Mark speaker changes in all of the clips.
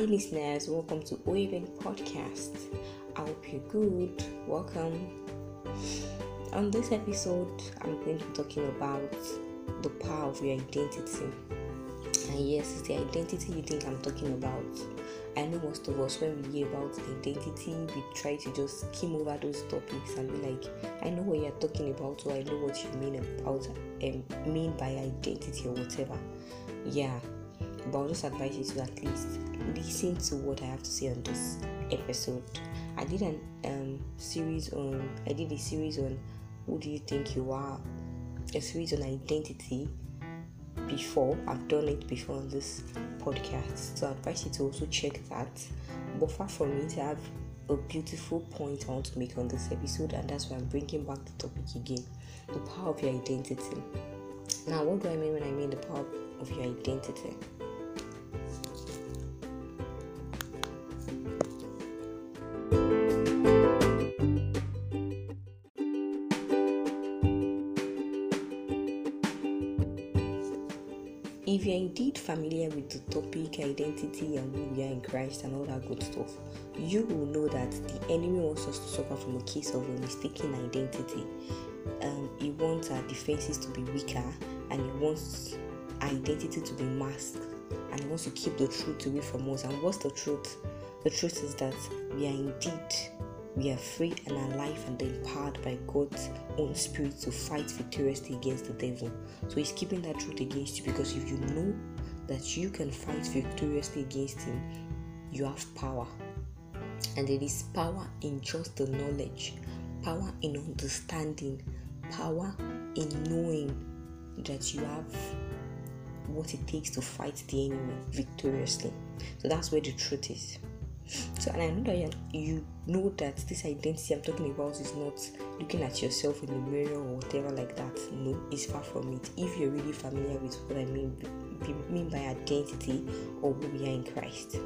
Speaker 1: Hi, listeners, welcome to OEVN Podcast. I hope you're good. Welcome. On this episode, I'm going to be talking about the power of your identity. And yes, it's the identity you think I'm talking about. I know most of us, when we hear about identity, we try to just skim over those topics and be like, I know what you're talking about, or I know what you mean about um, mean by identity or whatever. Yeah, but I'll just advise you to at least listen to what I have to say on this episode. I did an um, series on I did a series on who do you think you are, a series on identity before. I've done it before on this podcast, so I advise you to also check that. But far from it, I have a beautiful point I want to make on this episode, and that's why I'm bringing back the topic again: the power of your identity. Now, what do I mean when I mean the power of your identity? If you're indeed familiar with the topic identity and who we are in Christ and all that good stuff, you will know that the enemy wants us to suffer from a case of a mistaken identity. Um, he wants our defenses to be weaker and he wants identity to be masked and wants to keep the truth away from us. And what's the truth? The truth is that we are indeed we are free and alive and empowered by God's own spirit to fight victoriously against the devil. So he's keeping that truth against you because if you know that you can fight victoriously against him, you have power. And there is power in just the knowledge, power in understanding, power in knowing that you have what it takes to fight the enemy victoriously. So that's where the truth is. So, and I know that you know that this identity I'm talking about is not looking at yourself in the mirror or whatever like that. No, it's far from it. If you're really familiar with what I mean, mean by identity or who we are in Christ.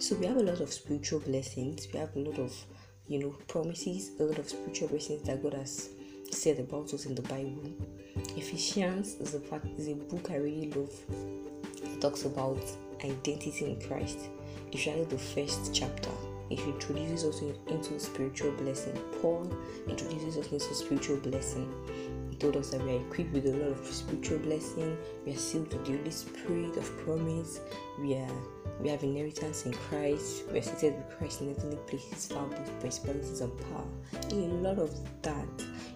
Speaker 1: So, we have a lot of spiritual blessings, we have a lot of you know promises, a lot of spiritual blessings that God has said about us in the Bible. Ephesians is a, is a book I really love. It talks about identity in Christ especially the first chapter. It introduces us into spiritual blessing. Paul introduces us into spiritual blessing. Told us that we are equipped with a lot of spiritual blessing. We are sealed with the Holy Spirit of promise. We are we have inheritance in Christ. We are seated with Christ in heavenly places, far above principalities and power. a lot of that.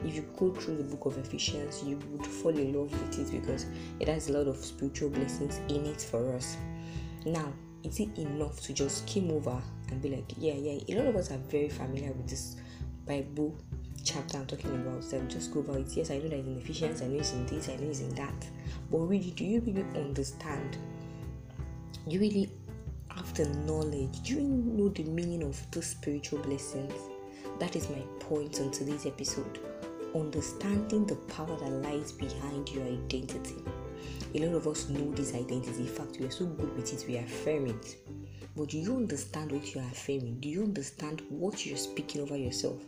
Speaker 1: If you go through the book of Ephesians, you would fall in love with it because it has a lot of spiritual blessings in it for us. Now, is it enough to just skim over and be like, yeah, yeah? A lot of us are very familiar with this Bible chapter I'm talking about. So just go over it. Yes, I know that it's in I know it's in this, I know it's in that. But really, do you really understand? Do You really have the knowledge? Do you know the meaning of those spiritual blessings? That is my point on today's episode. Understanding the power that lies behind your identity. A lot of us know this identity. In fact, we are so good with it, we affirm it. But do you understand what you are affirming? Do you understand what you're speaking over yourself?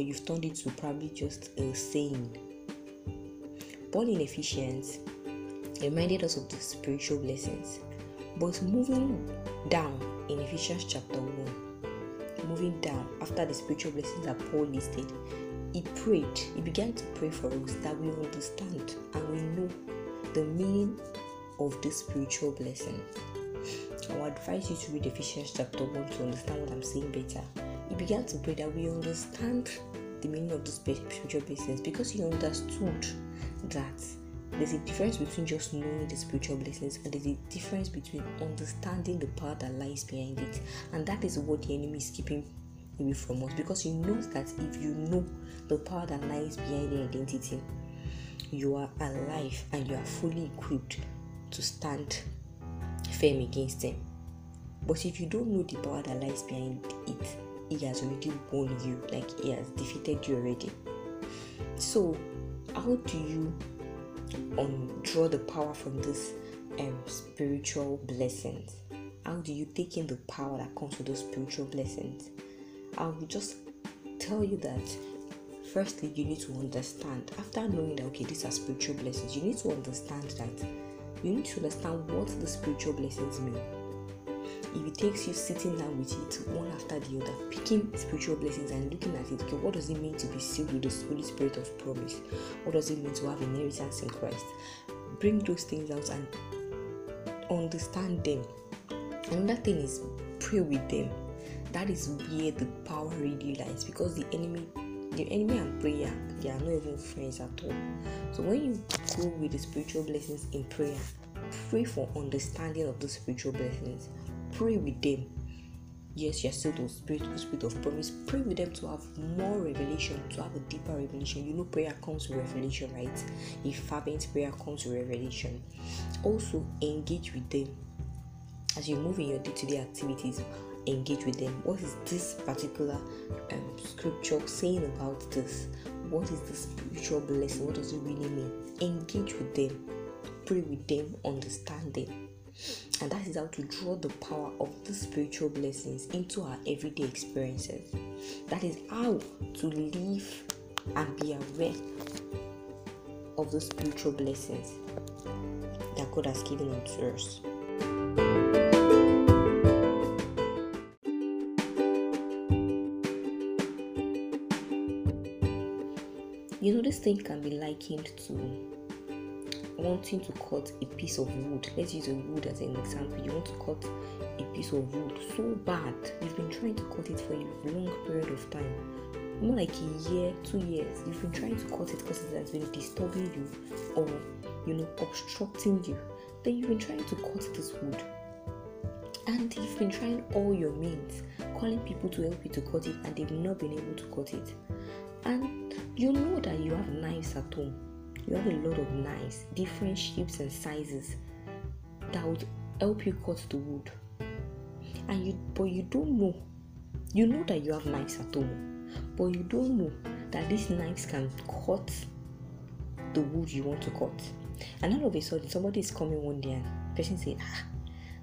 Speaker 1: Or you've turned it to probably just a saying? Paul in Ephesians reminded us of the spiritual blessings. But moving down in Ephesians chapter 1, moving down after the spiritual blessings that Paul listed, he prayed, he began to pray for us that we understand and we know the meaning of this spiritual blessing. I would advise you to read Ephesians chapter 1 to understand what I'm saying better. Began to pray that we understand the meaning of the spiritual blessings because he understood that there's a difference between just knowing the spiritual blessings and there's a difference between understanding the power that lies behind it. And that is what the enemy is keeping away from us because he knows that if you know the power that lies behind the identity, you are alive and you are fully equipped to stand firm against them. But if you don't know the power that lies behind it, he has already won you, like he has defeated you already. So, how do you um, draw the power from this um, spiritual blessings? How do you take in the power that comes with those spiritual blessings? I will just tell you that firstly you need to understand after knowing that okay these are spiritual blessings you need to understand that you need to understand what the spiritual blessings mean if it takes you sitting down with it one after the other, picking spiritual blessings and looking at it, okay, what does it mean to be sealed with the Holy Spirit of promise? What does it mean to have inheritance in Christ? Bring those things out and understand them. Another thing is pray with them. That is where the power really lies because the enemy the enemy and prayer they are not even friends at all. So when you go with the spiritual blessings in prayer, pray for understanding of the spiritual blessings. Pray with them. Yes, you're still the spirit, spirit of promise. Pray with them to have more revelation, to have a deeper revelation. You know, prayer comes with revelation, right? If fervent prayer comes with revelation. Also, engage with them as you move in your day-to-day activities engage with them. What is this particular um, scripture saying about this? What is the spiritual blessing? What does it really mean? Engage with them, pray with them, understand them. And that is how to draw the power of the spiritual blessings into our everyday experiences. That is how to live and be aware of the spiritual blessings that God has given unto us. You know, this thing can be likened to wanting to cut a piece of wood. Let's use a wood as an example. You want to cut a piece of wood so bad, you've been trying to cut it for a long period of time. More like a year, two years, you've been trying to cut it because it has been disturbing you or you know obstructing you. Then you've been trying to cut this wood. And you've been trying all your means, calling people to help you to cut it, and they've not been able to cut it. And you know that you have knives at home. You have a lot of knives, different shapes and sizes that would help you cut the wood. And you but you don't know. You know that you have knives at home, but you don't know that these knives can cut the wood you want to cut. And all of a sudden somebody is coming one day and person saying, ah,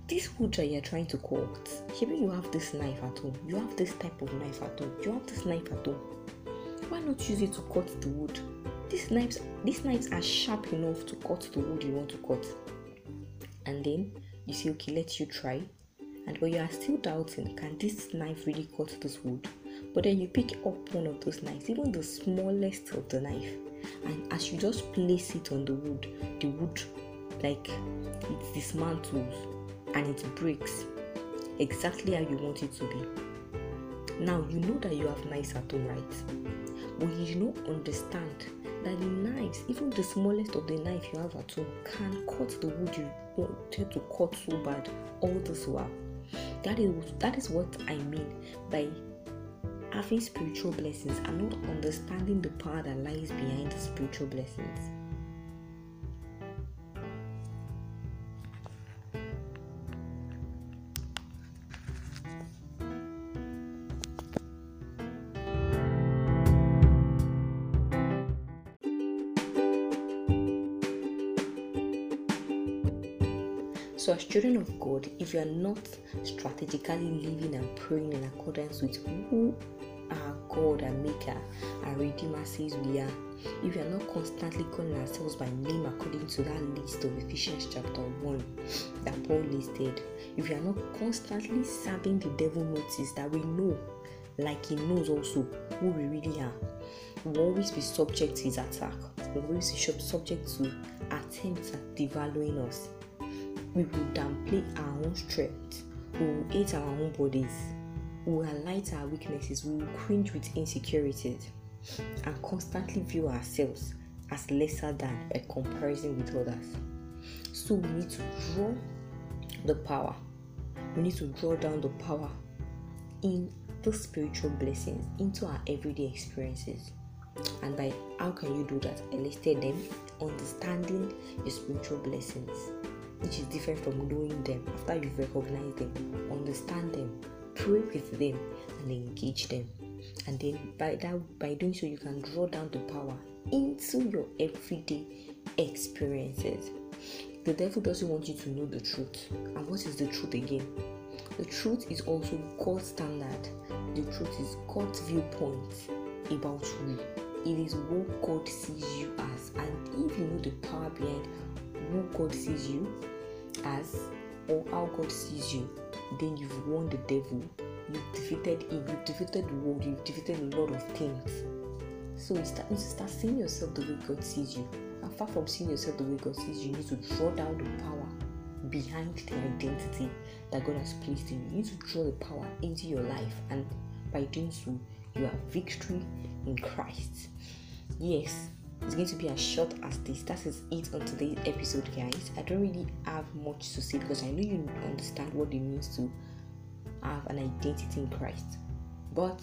Speaker 1: this wood that you're trying to cut, maybe you have this knife at home, you have this type of knife at home, you have this knife at home why not use it to cut the wood? These knives, these knives are sharp enough to cut the wood you want to cut. And then you say, okay, let you try. And but you are still doubting, can this knife really cut this wood? But then you pick up one of those knives, even the smallest of the knife, and as you just place it on the wood, the wood like it dismantles and it breaks exactly how you want it to be. Now you know that you have knives at home, right? But you don't understand that the knives, even the smallest of the knife you have at home, can cut the wood you wanted to cut so bad all this while. That is that is what I mean by having spiritual blessings and not understanding the power that lies behind the spiritual blessings. So, as children of God, if you are not strategically living and praying in accordance with who our God and Maker and Redeemer says we are, if you are not constantly calling ourselves by name according to that list of Ephesians chapter 1 that Paul listed, if you are not constantly serving the devil notice that we know, like he knows also who we really are, we will always be subject to his attack, we will always be subject to attempts at devaluing us we will downplay our own strength, we will hate our own bodies, we will highlight our weaknesses, we will cringe with insecurities, and constantly view ourselves as lesser than by comparison with others. So we need to draw the power. We need to draw down the power in the spiritual blessings into our everyday experiences. And by how can you do that? I listed them understanding the spiritual blessings which is different from knowing them after you've recognized them, understand them, pray with them, and engage them. And then by that by doing so you can draw down the power into your everyday experiences. The devil doesn't want you to know the truth. And what is the truth again? The truth is also God's standard. The truth is God's viewpoint about you. It is what God sees you as. And if you know the power behind who God sees you as or how God sees you, then you've won the devil. You've defeated him. You've defeated the world. You've defeated a lot of things. So you start, you start seeing yourself the way God sees you. And far from seeing yourself the way God sees you, you need to draw down the power behind the identity that God has placed in you. You need to draw the power into your life, and by doing so, you have victory in Christ. Yes, it's going to be as short as this. That is it on today's episode, guys. I don't really have much to say because I know you understand what it means to have an identity in Christ. But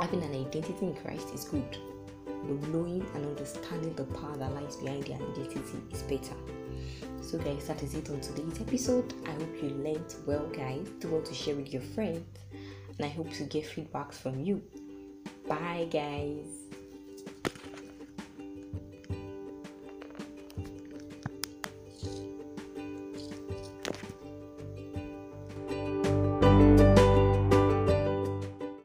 Speaker 1: having an identity in Christ is good. But knowing and understanding the power that lies behind the identity is better. So, guys, that is it on today's episode. I hope you learned well, guys. Do want to share with your friends, and I hope to get feedbacks from you. Bye, guys.